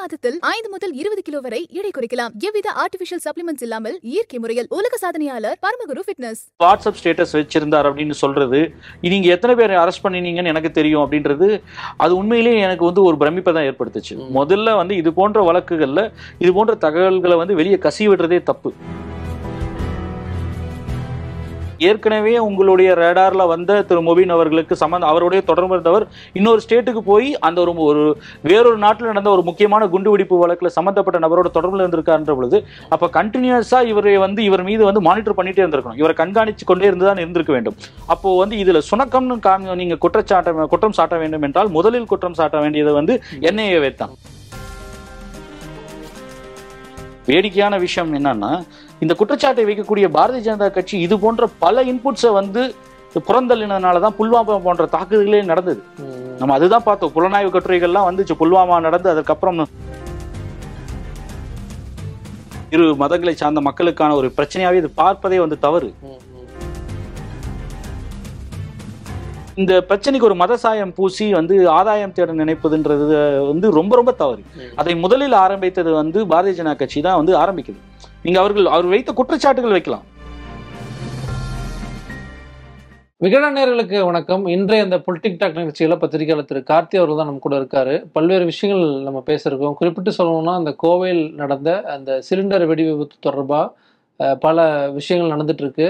மாதத்தில் ஐந்து முதல் இருபது கிலோ வரை எடை குறைக்கலாம். எவ்வித ஆர்டிபிஷியல் சப்ளிமெண்ட்ஸ் இல்லாமல் இயற்கை முறையில் உலக சாதனையாளர் பரமகுரு ஃபிட்னஸ் வாட்ஸ்அப் ஸ்டேட்டஸ் வச்சிருந்தார் அப்படின்னு சொல்றது நீங்க எத்தனை பேரை அரெஸ்ட் பண்ணினீங்கன்னு எனக்கு தெரியும் அப்படின்றது அது உண்மையிலேயே எனக்கு வந்து ஒரு பிரமிப்பை தான் ஏற்படுத்துச்சு. முதல்ல வந்து இது போன்ற வழக்குகள்ல இது போன்ற தகவல்களை வந்து வெளியே கசி விடுறதே தப்பு. ஏற்கனவே உங்களுடைய ரேடார்ல வந்த திரு மொபின் அவர்களுக்கு சம்பந்தம் அவருடைய தொடர்பு இருந்தவர் இன்னொரு ஸ்டேட்டுக்கு போய் அந்த ஒரு ஒரு வேறொரு நாட்டில் நடந்த ஒரு முக்கியமான குண்டுவெடிப்பு வழக்கில் சம்பந்தப்பட்ட நபரோட தொடர்பில் இருந்திருக்காருன்ற பொழுது அப்போ கண்டினியூஸா இவரை வந்து இவர் மீது வந்து மானிட்டர் பண்ணிட்டே இருந்திருக்கணும். இவரை கண்காணிச்சு கொண்டே இருந்துதான் இருந்திருக்க வேண்டும். அப்போ வந்து இதுல சுணக்கம்னு காமி நீங்க குற்றச்சாட்ட குற்றம் சாட்ட வேண்டும் என்றால் முதலில் குற்றம் சாட்ட வேண்டியது வந்து என்ஐஏ தான். வேடிக்கையான விஷயம் என்னன்னா இந்த குற்றச்சாட்டை வைக்கக்கூடிய பாரதிய ஜனதா கட்சி இது போன்ற பல இன்புட்ஸை வந்து புறந்தள்ளினதுனால தான் புல்வாமா போன்ற தாக்குதல்களே நடந்தது. நம்ம அதுதான் பார்த்தோம். புலனாய்வு கட்டுரைகள்லாம் வந்துச்சு. புல்வாமா நடந்து அதுக்கப்புறம் இரு மதங்களை சார்ந்த மக்களுக்கான ஒரு பிரச்சனையாவே இது பார்ப்பதே வந்து தவறு. இந்த பிரச்சனைக்கு ஒரு மத சாயம் பூசி வந்து ஆதாயம் தேட நினைப்பதுன்றது வந்து ரொம்ப ரொம்ப தவறு. அதை முதலில் ஆரம்பித்தது வந்து பாரதிய ஜனதா கட்சி தான் வந்து ஆரம்பிக்குது. நீங்க அவர்கள் அவர் வைத்த குற்றச்சாட்டுகள் வைக்கலாம். விகடன் நேயர்களுக்கு வணக்கம். இன்றைய இந்த பொலிட்டிக் டாக் நிகழ்ச்சியில பத்திரிகையாளர் திரு கார்த்தி அவர்கள் தான் நம்ம கூட இருக்காரு. பல்வேறு விஷயங்கள் நம்ம பேசியிருக்கோம். குறிப்பிட்டு சொல்லணும்னா அந்த கோவையில் நடந்த அந்த சிலிண்டர் வெடி விபத்து தொடர்பா அஹ், பல விஷயங்கள் நடந்துட்டு இருக்கு.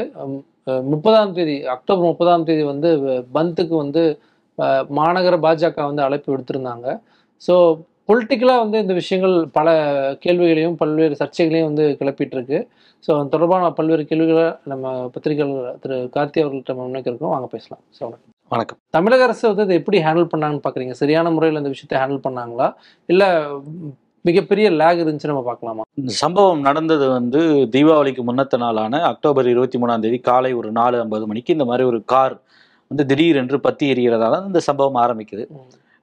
முப்பதாம் தேதி அக்டோபர் முப்பதாம் தேதி வந்து பந்துக்கு வந்து மாநகர பாஜக வந்து அழைப்பு விடுத்திருந்தாங்க. ஸோ பொலிட்டிக்கலாக வந்து இந்த விஷயங்கள் பல கேள்விகளையும் பல்வேறு சர்ச்சைகளையும் வந்து கிளப்பிட்டு இருக்கு ஸோ அது தொடர்பான பல்வேறு கேள்விகளை நம்ம பத்திரிகையாளர் திரு கார்த்தி அவர்கள்ட்ட இருக்கோம். வாங்க பேசலாம். ஸோ வணக்கம். வணக்கம். தமிழக அரசு வந்து இதை எப்படி ஹேண்டில் பண்ணாங்கன்னு பார்க்குறீங்க சரியான முறையில் இந்த விஷயத்தை ஹேண்டில் பண்ணாங்களா? இல்லை மிகப்பெரிய லேக் இருந்துச்சு நம்ம பார்க்கலாமா இந்த சம்பவம் நடந்தது வந்து தீபாவளிக்கு முன்னத்த நாளான அக்டோபர் இருபத்தி மூணாம் தேதி காலை ஒரு நாலு ஐம்பது மணிக்கு இந்த மாதிரி ஒரு கார் வந்து திடீரென்று பத்தி எறிகிறதால இந்த சம்பவம் ஆரம்பிக்குது.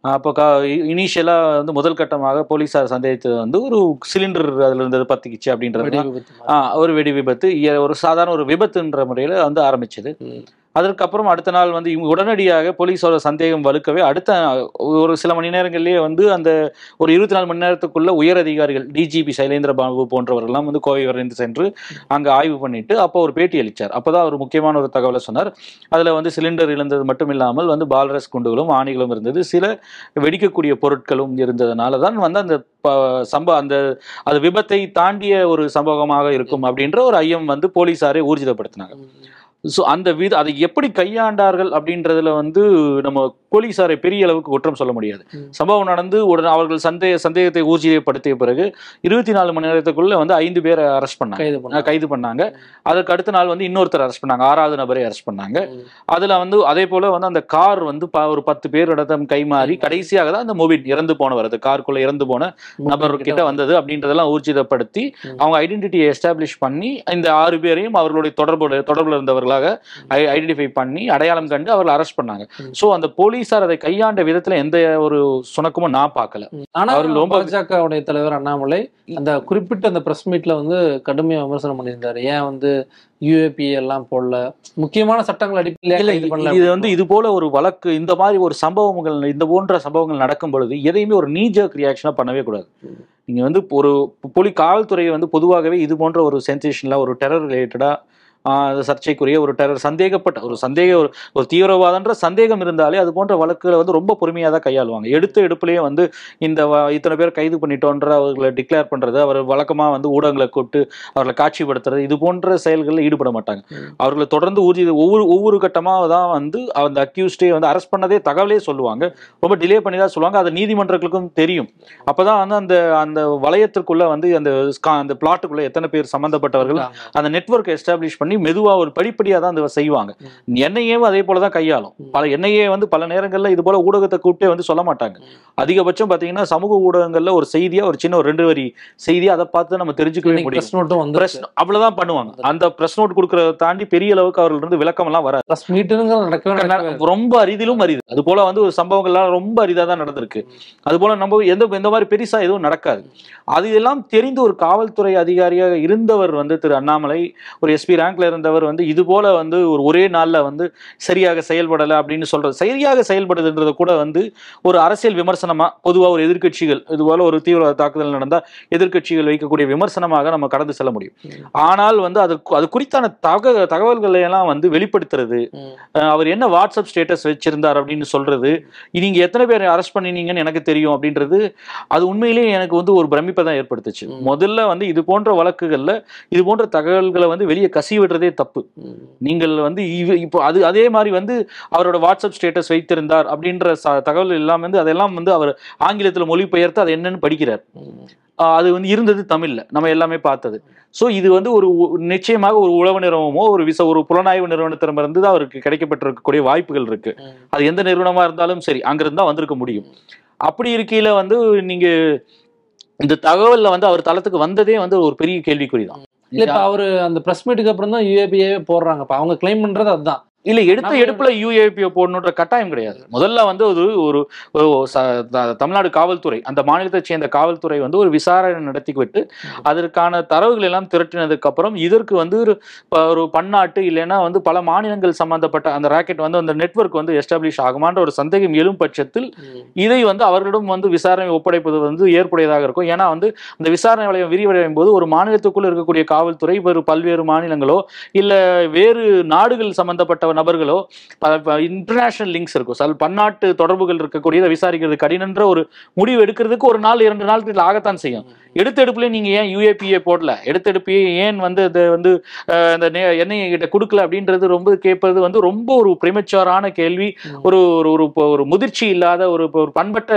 அப்போ கா இனிஷியலாக வந்து முதல் கட்டமாக போலீஸார் சந்தேகித்தது வந்து ஒரு சிலிண்டர் அதில் இருந்தது பத்திக்கிச்சு அப்படின்றது. ஒரு வெடி விபத்து ஒரு சாதாரண ஒரு விபத்துன்ற முறையில் வந்து ஆரம்பிச்சது. அதற்கப்புறம் அடுத்த நாள் வந்து இவங்க உடனடியாக போலீஸோட சந்தேகம் வலுக்கவே அடுத்த ஒரு சில மணி நேரங்கள்லேயே வந்து அந்த ஒரு இருபத்தி நாலு மணி நேரத்துக்குள்ள உயர் அதிகாரிகள் டிஜிபி சைலேந்திர பாபு போன்றவர்கள்லாம் வந்து கோவை விரைந்து சென்று அங்கே ஆய்வு பண்ணிட்டு அப்போ ஒரு பேட்டி அளித்தார் அப்போதான் ஒரு முக்கியமான ஒரு தகவலை சொன்னார். அதில் வந்து சிலிண்டர் இழந்தது மட்டும் இல்லாமல் வந்து பால்ரஸ் குண்டுகளும் ஆணிகளும் இருந்தது. சில வெடிக்கக்கூடிய பொருட்களும் இருந்ததுனால தான் வந்து அந்த ப- சம்ப அந்த அது விபத்தை தாண்டிய ஒரு சம்பவமாக இருக்கும் அப்படின்ற ஒரு ஐயம் வந்து போலீஸாரே ஊர்ஜிதப்படுத்தினாங்க. ஸோ அந்த வித அதை எப்படி கையாண்டார்கள் அப்படின்றதுல வந்து நம்ம போலீஸாரை பெரிய அளவுக்கு குற்றம் சொல்ல முடியாது. சம்பவம் நடந்து உடனே அவர்கள் சந்தேக சந்தேகத்தை ஊர்ஜிதப்படுத்திய பிறகு இருபத்தி நாலு மணி நேரத்துக்குள்ள வந்து ஐந்து பேரை அரெஸ்ட் பண்ணாங்க. கைது பண்ணாங்க. அதற்கு அடுத்த நாள் வந்து இன்னொருத்தர் அரெஸ்ட் பண்ணாங்க. ஆறாவது நபரை அரெஸ்ட் பண்ணாங்க. அதுல வந்து அதே போல வந்து அந்த கார் வந்து ஒரு பத்து பேர் இடத்தம் கைமாறி கடைசியாக தான் அந்த மொபின் இறந்து போனவர் அந்த காருக்குள்ள இறந்து போன நபர் கிட்ட வந்தது அப்படின்றதெல்லாம் ஊர்ஜிதப்படுத்தி. அவங்க ஐடென்டிட்டியை எஸ்டாப்ளிஷ் பண்ணி இந்த ஆறு பேரையும் அவர்களுடைய தொடர்பு தொடர்புல இருந்தவர்களாக ஐடென்டிஃபை பண்ணி அடையாளம் கண்டு அவர்கள் அரெஸ்ட் பண்ணாங்க. சோ அந்த போலீசார் அதை கையாண்ட விதத்துல எந்த ஒரு சுணக்கமும் நான் பார்க்கல. ஆனா அவர் ரொம்ப- பாஜகவுடைய தலைவர் அண்ணாமலை அந்த குறிப்பிட்ட அந்த பிரஸ் மீட்ல வந்து கடுமையா விமர்சனம் பண்ணியிருந்தாரு. ஏன் வந்து யூஏபி எல்லாம் போடல? முக்கியமான சட்டங்கள் அடிப்படையில் இது வந்து இது போல ஒரு வழக்கு இந்த மாதிரி ஒரு சம்பவங்கள் இந்த போன்ற சம்பவங்கள் நடக்கும் பொழுது எதையுமே ஒரு நீஜக் ரியாக்ஷனா பண்ணவே கூடாது. ம். நீங்க வந்து ஒரு போலி காவல்துறை வந்து பொதுவாகவே இது போன்ற ஒரு சென்சேஷன்ல ஒரு டெரர் ரிலேட்டடா சர்ச்சைக்குரிய ஒரு டெரர் சந்தேகப்பட்ட ஒரு சந்தேக ஒரு ஒரு தீவிரவாதன்ற சந்தேகம் இருந்தாலே அது போன்ற வழக்குகளை வந்து ரொம்ப பொறுமையாக தான் கையாளுவாங்க. எடுத்த எடுப்புலயே வந்து இந்த இத்தனை பேர் கைது பண்ணிட்டோன்ற அவர்களை டிக்ளேர் பண்றது அவர் வழக்கமா வந்து ஊடகங்களை கூப்பிட்டு அவர்களை காட்சிப்படுத்துறது இது போன்ற செயல்களில் ஈடுபட மாட்டாங்க. அவர்களை தொடர்ந்து ஊர்ஜி ஒவ்வொரு ஒவ்வொரு கட்டமாக தான் வந்து அந்த அக்யூஸ்டே வந்து அரெஸ்ட் பண்ணதே தகவலே சொல்லுவாங்க. ரொம்ப டிலே பண்ணி தான் சொல்லுவாங்க. அது நீதிமன்றங்களுக்கும் தெரியும். அப்பதான் வந்து அந்த அந்த வளையத்திற்குள்ள வந்து அந்த அந்த பிளாட்டுக்குள்ள எத்தனை பேர் சம்பந்தப்பட்டவர்கள் அந்த நெட்வொர்க் எஸ்டாப்ளிஷ் பண்ணி மெதுவா ஒரு படிப்படியா தான் அதை செய்வாங்க. என்ஐஏவும் அதே போல தான் கையாளும். பல என்ஐஏ வந்து பல நேரங்கள்ல இது போல ஊடகத்தை கூப்பிட்டே வந்து சொல்ல மாட்டாங்க. அதிகபட்சம் பாத்தீங்கன்னா சமூக ஊடகங்கள்ல ஒரு செய்தியா ஒரு சின்ன ஒரு ரெண்டு வரி செய்தியா அதை பார்த்து நம்ம தெரிஞ்சுக்கவே முடியும். அவ்வளவுதான் பண்ணுவாங்க. அந்த பிரஸ் நோட் கொடுக்கறத தாண்டி பெரிய அளவுக்கு அவர்கள் இருந்து விளக்கம் எல்லாம் வராது. ரொம்ப அரிதிலும் அரிது. அது போல வந்து ஒரு சம்பவங்கள்லாம் ரொம்ப அரிதா தான் நடந்திருக்கு. அது போல நம்ம எந்த எந்த மாதிரி பெருசா எதுவும் நடக்காது. அது எல்லாம் தெரிந்து ஒரு காவல்துறை அதிகாரியாக இருந்தவர் வந்து திரு அண்ணாமலை ஒரு எஸ்பி ரேங்க்ல ரேங்க்ல இருந்தவர் வந்து இது போல வந்து ஒரு ஒரே நாள்ல வந்து சரியாக செயல்படலை அப்படின்னு சொல்றது. சரியாக செயல்படுதுன்றது கூட வந்து ஒரு அரசியல் விமர்சனமா பொதுவா ஒரு எதிர்க்கட்சிகள் இது போல ஒரு தீவிரவாத தாக்குதல் நடந்தா எதிர்க்கட்சிகள் வைக்கக்கூடிய விமர்சனமாக நம்ம கடந்து செல்ல முடியும். ஆனால் வந்து அது அது குறித்தான தக தகவல்களை எல்லாம் வந்து வெளிப்படுத்துறது அவர் என்ன வாட்ஸ்அப் ஸ்டேட்டஸ் வச்சிருந்தார் அப்படின்னு சொல்றது நீங்க எத்தனை பேர் அரெஸ்ட் பண்ணினீங்கன்னு எனக்கு தெரியும் அப்படின்றது அது உண்மையிலேயே எனக்கு வந்து ஒரு பிரமிப்பை தான் ஏற்படுத்துச்சு. முதல்ல வந்து இது போன்ற வழக்குகள்ல இது போன்ற தகவல்களை வந்து வெளியே கசி விடுறதே தப்பு. நீங்கள் வந்து இவ- இப்போ அது அதே மாதிரி வந்து அவரோட வாட்ஸ்அப் ஸ்டேட்டஸ் வைத்திருந்தார் அப்படின்ற தகவல் எல்லாம் வந்து அதெல்லாம் வந்து அவர் ஆங்கிலத்தில் மொழிபெயர்த்து அது என்னன்னு படிக்கிறார். அது வந்து இருந்தது தமிழ்ல. நம்ம எல்லாமே பார்த்தது. ஸோ இது வந்து ஒரு நிச்சயமாக ஒரு உளவு நிறுவனமோ ஒரு விச ஒரு புலனாய்வு நிறுவனத்திடமிருந்து தான் அவருக்கு கிடைக்கப்பட்டிருக்கக்கூடிய வாய்ப்புகள் இருக்கு. அது எந்த நிறுவனமா இருந்தாலும் சரி அங்கிருந்து தான் வந்திருக்க முடியும். அப்படி இருக்கையில வந்து நீங்க இந்த தகவல்ல வந்து அவர் தளத்துக்கு வந்ததே வந்து ஒரு பெரிய கேள்விக்குறி தான். இல்ல இப்ப அவரு அந்த பிரஸ் மீட்டுக்கு அப்புறம் தான் யூஏபிஏ போடுறாங்க. அவங்க கிளைம் பண்றது அதுதான். இல்ல எடுத்த எடுப்புல யூஏபிஓ போடணுன்ற கட்டாயம் கிடையாது. முதல்ல வந்து ஒரு ஒரு தமிழ்நாடு காவல்துறை அந்த மாநிலத்தை சேர்ந்த காவல்துறை வந்து ஒரு விசாரணை நடத்திவிட்டு அதற்கான தரவுகள் எல்லாம் திரட்டினதுக்கு அப்புறம் இதற்கு வந்து ஒரு ஒரு பன்னாட்டு இல்லைன்னா வந்து பல மாநிலங்கள் சம்பந்தப்பட்ட அந்த ராக்கெட் வந்து அந்த நெட்வொர்க் வந்து எஸ்டாப்ளிஷ் ஆகுமான்ற ஒரு சந்தேகம் எழும் பட்சத்தில் இதை வந்து அவர்களிடம் வந்து விசாரணை ஒப்படைப்பது வந்து ஏற்புடையதாக இருக்கும். ஏன்னா வந்து அந்த விசாரணை வளையம் விரிவடையும் போது ஒரு மாநிலத்துக்குள் இருக்கக்கூடிய காவல்துறை ஒரு பல்வேறு மாநிலங்களோ இல்ல வேறு நாடுகள் சம்பந்தப்பட்ட நபர்களோ இன்டர்நேஷனல் லிங்க்ஸ் இருக்கும். சில பன்னாட்டு தொடர்புகள் இருக்கக்கூடியதை விசாரிக்கிறது கடினன்ற ஒரு முடிவு எடுக்கிறதுக்கு ஒரு நாள் இரண்டு நாள் ஆகத்தான் செய்யும். எடுத்தெடுப்புல நீங்க ஏன் யூஏபிஏ போடல? எடுத்தெடுப்பே ஏன் வந்து அதை வந்து அந்த எண்ணெயை கிட்ட கொடுக்கல அப்படின்றது ரொம்ப கேட்பது வந்து ரொம்ப ஒரு பிரிமச்சுவரான கேள்வி. ஒரு ஒரு ஒரு முதிர்ச்சி இல்லாத ஒரு ஒரு பண்பட்ட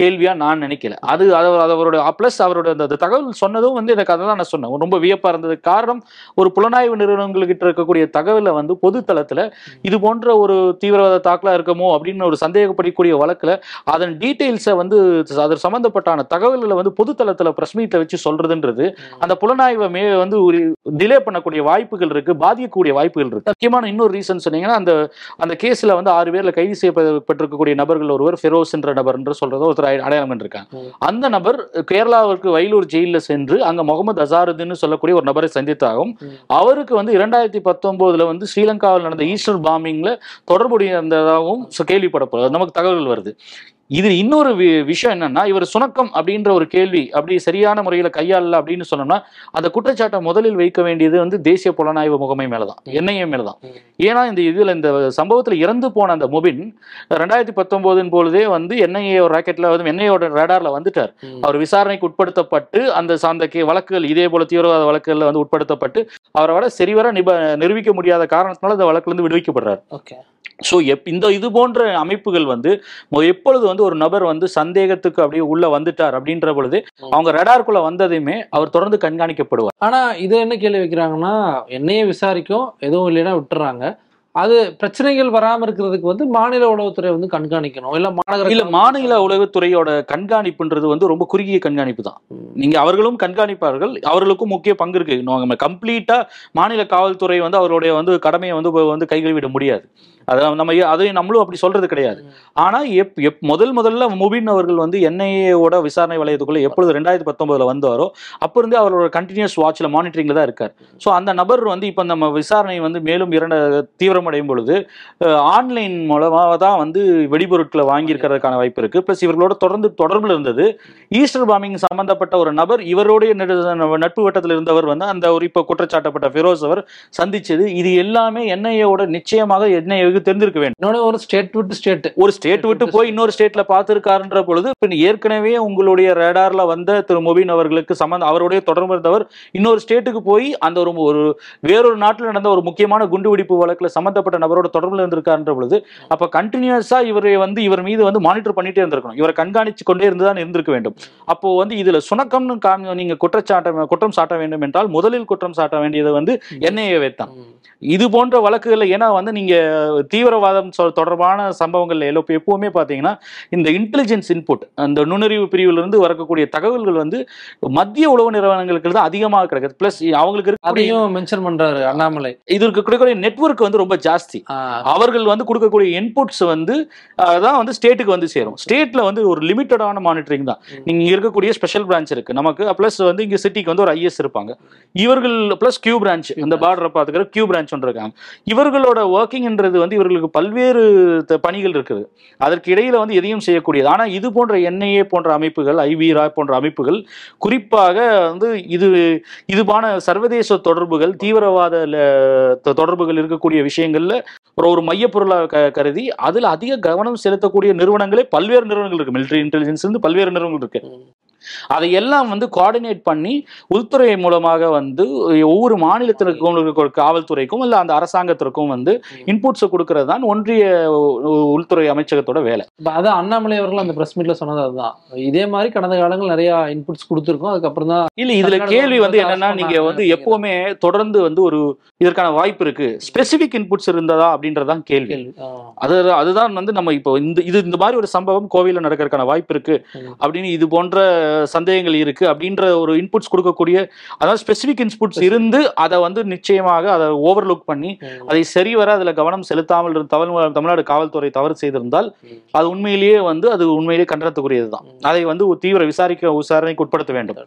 கேள்வியா நான் நினைக்கல. அது அது அவரோட ப்ளஸ் அவரோட அந்த தகவல் சொன்னதும் வந்து எனக்கு அதை தான் நான் சொன்னேன். ரொம்ப வியப்பா இருந்தது. காரணம் ஒரு புலனாய்வு நிறுவனங்கள்கிட்ட இருக்கக்கூடிய தகவலை வந்து பொது தளத்துல இது போன்ற ஒரு தீவிரவாத தாக்கலா இருக்குமோ அப்படின்னு ஒரு சந்தேகப்படக்கூடிய வழக்குல அதன் டீட்டெயில்ஸை வந்து அது சம்பந்தப்பட்டான தகவல்களை வந்து பொது தளத்துல பிரஸ் மீட்ல வச்சு சொல்றதுன்றது அந்த புலனாய்வை மே வந்து ஒரு டிலே பண்ணக்கூடிய வாய்ப்புகள் இருக்கு பாதிக்கக்கூடிய வாய்ப்புகள் இருக்கு. முக்கியமான இன்னொரு ரீசன் சொன்னீங்கன்னா அந்த அந்த கேஸ்ல வந்து ஆறு பேர்ல கைது செய்யப்பட்டிருக்கக்கூடிய நபர்கள் ஒருவர் ஃபெரோஸ் என்ற நபர் என்று சொல்றத ஒருத்தர் அடை- அடையாளம் கண்டிருக்காங்க. அந்த நபர் கேரளாவிற்கு வயலூர் ஜெயிலில் சென்று அங்க முகமது அசாருதுன்னு சொல்லக்கூடிய ஒரு நபரை சந்தித்தாகும். அவருக்கு வந்து இரண்டாயிரத்தி பத்தொன்பதுல வந்து ஸ்ரீலங்காவில் நடந்த ஈஸ்டர் பாம்பிங்ல தொடர்புடைய இருந்ததாகவும் கேள்விப்படப்படுது நமக்கு தகவல்கள் வருது. இது இன்னொரு விஷயம் என்னன்னா இவர் சுணக்கம் அப்படின்ற ஒரு கேள்வி அப்படி சரியான முறையில் கையாளல அப்படின்னு சொன்னோம்னா அந்த குற்றச்சாட்டை முதலில் வைக்க வேண்டியது வந்து தேசிய புலனாய்வு முகமை மேலதான் என்ஐஏ மேலதான். ஏன்னா இந்த இதுல இந்த சம்பவத்துல இறந்து போன அந்த முபின் ரெண்டாயிரத்தி பத்தொன்பதின் பொழுதே வந்து என்ஐஏ ராக்கெட்ல வந்து என்ஐயோட ரேடார்ல வந்துட்டார். அவர் விசாரணைக்கு உட்படுத்தப்பட்டு அந்த சார்ந்த வழக்குகள் இதே போல தீவிரவாத வழக்குகள்ல வந்து உட்படுத்தப்பட்டு அவரை விட சரிவர நிப நிரூபிக்க முடியாத காரணத்தினால இந்த வழக்குல இருந்து விடுவிக்கப்படுறார் ஓகே ஸோ எப் இந்த இது போன்ற அமைப்புகள் வந்து எப்பொழுது வந்து ஒரு நபர் வந்து சந்தேகத்துக்கு அப்படியே உள்ள வந்துட்டார் அப்படின்ற பொழுது அவங்க ரடார்க்குள்ள வந்ததையுமே அவர் தொடர்ந்து கண்காணிக்கப்படுவார். ஆனா இது என்ன கேள்வி வைக்கிறாங்கன்னா என்னையே விசாரிக்கும் எதுவும் இல்லைன்னா விட்டுறாங்க. அது பிரச்சனைகள் வராம இருக்கிறதுக்கு வந்து மாநில உளவுத்துறை வந்து கண்காணிக்கணும். இல்ல மாநகர இல்ல மாநில உளவுத்துறையோட கண்காணிப்புன்றது வந்து ரொம்ப குறுகிய கண்காணிப்பு தான். நீங்க அவர்களும் கண்காணிப்பார்கள் அவர்களுக்கும் முக்கிய பங்கு இருக்கு. நம்ம கம்ப்ளீட்டா மாநில காவல்துறை வந்து அவருடைய வந்து கடமையை வந்து வந்து கைகழுவிட முடியாது. அதான் நம்ம அதையும் நம்மளும் அப்படி சொல்றது கிடையாது. ஆனா எப் எப் முதல் முதல்ல முபின் அவர்கள் வந்து என்ஐஏவோட விசாரணை வளையத்துக்குள்ள எப்பொழுது ரெண்டாயிரத்தி பத்தொன்பதுல வந்தாரோ அப்ப இருந்தே அவரோட கண்டினியூஸ் வாட்ச்ல மானிட்டரிங்ல தான் இருக்கார். ஸோ அந்த நபர் வந்து இப்ப நம்ம விசாரணை வந்து மேலும் இரண்டு தீவிரமடையும் பொழுது ஆன்லைன் மூலமாக தான் வந்து வெடிபொருட்களை வாங்கியிருக்கிறதுக்கான வாய்ப்பு இருக்கு. பிளஸ் இவர்களோட தொடர்ந்து தொடர்புல இருந்தது. ஈஸ்டர் பாம்பிங் சம்பந்தப்பட்ட ஒரு நபர் இவருடைய நெடு- நட்பு வட்டத்தில் இருந்தவர் வந்து அந்த ஒரு இப்போ குற்றச்சாட்டப்பட்ட ஃபெரோஸ் அவர் சந்திச்சது. இது எல்லாமே என்ஐஏவோட நிச்சயமாக என்ஐஏவுக்கு தெரிஞ்சிருக்க வேண்டும். இன்னொன்னு ஒரு ஸ்டேட் விட்டு ஸ்டேட் ஒரு ஸ்டேட் விட்டு போய் இன்னொரு ஸ்டேட்ல பார்த்திருக்காருன்ற பொழுது பின் ஏற்கனவே உங்களுடைய ரேடார்ல வந்த திரு முபீன் அவர்களுக்கு சம்பந்த அவருடைய தொடர்பு இருந்தவர் இன்னொரு ஸ்டேட்டுக்கு போய் அந்த ஒரு ஒரு வேறொரு நாட்டில் நடந்த ஒரு முக்கியமான குண்டுவெடிப்பு வழக்குல சம்பந்தப்பட்ட நபரோட தொடர்புல இருந்திருக்காருன்ற பொழுது அப்ப கண்டினியூஸா இவரை வந்து இவர் மீது வந்து மானிட்டர் பண்ணிட்டே இருந்திருக்கணும். இவரை கண்காணிச்சு கொண்டே இருந்துதான் இருந்திருக்க வேண்டும். அப்போ வந்து இதுல சுணக்கம்னு காமி நீங்க குற்றச்சாட்ட குற்றம் சாட்ட வேண்டும் என்றால் முதலில் குற்றம் சாட்ட வேண்டியது வந்து என்ஐஏ தான். இது போன்ற வழக்குகள்ல ஏன்னா வந்து நீங்க தீவிரவாதம் தொடர்பான இப்ப எப்பவுமே பாத்தீங்கன்னா இந்த இன்டெலிஜென்ஸ் இன்புட் அந்த நுண்ணறிவு பிரிவுல இருந்து வரக்கூடிய தகவல்கள் வந்து மத்திய உளவு நிறுவனங்களுக்கு தான் அதிகமாக கிடைக்குது. பிளஸ் அவங்களுக்கு அதையும் மென்ஷன் பண்றாரு அண்ணாமலை. இது இருக்கக்கூடிய நெட்வொர்க் வந்து ரொம்ப ஜாஸ்தி. அவர்கள் வந்து கொடுக்கக்கூடிய இன்புட்ஸ் வந்து அதான் வந்து ஸ்டேட்டுக்கு வந்து சேரும். ஸ்டேட்ல வந்து ஒரு லிமிட்டடான மானிட்டரிங் தான். நீங்க இருக்கக்கூடிய ஸ்பெஷல் பிரான்ச் இருக்கு. நமக்கு ப்ளஸ் வந்து இங்க சிட்டிக்கு வந்து ஒரு ஐஎஸ் இருப்பாங்க. இவர்கள் ப்ளஸ் கியூ பிரான்ச் இந்த பார்டரை பார்த்துக்கிற கியூ பிரான்ச் ஒன்று இருக்காங்க. இவர்களோட ஒர்க்கிங்ன்றது வந்து இவர்களுக்கு பல்வேறு பணிகள் இருக்குது. அதற்கு இடையில வந்து எதையும் செய்யக்கூடியது. ஆனா இது போன்ற என்ஐஏ போன்ற அமைப்புகள் ஐவிரா போன்ற அமைப்புகள் குறிப்பாக வந்து இது இதுபான சர்வதேச தொடர்புகள் தீவிரவாத தொடர்புகள் இருக்கக்கூடிய விஷயங்கள்ல ஒரு ஒரு மையப்பொருளாக கருதி அதில் அதிக கவனம் செலுத்தக்கூடிய நிறுவனங்களே பல்வேறு நிறுவனங்கள் இருக்கு. மிலிட்ரி இன்டெலிஜென்ஸ் இருந்து பல்வேறு நிறுவனங்கள் இருக்கு. அதையெல்லாம் வந்து கோஆர்டினேட் பண்ணி உள்துறை மூலமாக வந்து ஒவ்வொரு மாநிலத்திற்கும் காவல்துறைக்கும் இல்ல அந்த அரசாங்கத்திற்கும் வந்து இன்புட்ஸை கொடுக்கறது தான் ஒன்றிய உள்துறை அமைச்சகத்தோட வேலை. இப்ப அதான் அண்ணாமலை அவர்கள் அந்த பிரஸ் மீட்ல சொன்னது அதுதான். இதே மாதிரி கடந்த காலங்கள் நிறைய இன்புட்ஸ் கொடுத்துருக்கோம் அதுக்கப்புறம் தான் இல்ல இதுல கேள்வி வந்து என்னன்னா நீங்க வந்து. எப்பவுமே தொடர்ந்து வந்து ஒரு இதற்கான வாய்ப்பு இருக்கு. ஸ்பெசிபிக் இன்புட்ஸ் இருந்ததா அப்படின்றதான் கேள்வி. அது அதுதான் வந்து நம்ம இப்போ இந்த இது இந்த மாதிரி ஒரு சம்பவம் கோவில்ல நடக்கிறதுக்கான வாய்ப்பு இருக்கு. அப்படின்னு இது போன்ற சந்தேகங்கள் இருக்கு அப்படின்ற ஒரு இன்புட்ஸ் கொடுக்கக்கூடிய அதாவது ஸ்பெசிபிக் இன்புட்ஸ் இருந்து அதை வந்து நிச்சயமாக அதை ஓவர்லுக் பண்ணி. அதை சரிவர அதுல கவனம் செலுத்தாமல் தமிழ் தமிழ்நாடு காவல்துறை தவறு செய்திருந்தால். அது உண்மையிலேயே வந்து அது உண்மையிலேயே கண்டனத்துக்குரியதுதான் ம். அதை வந்து தீவிர விசாரிக்க விசாரணைக்கு உட்படுத்த வேண்டும்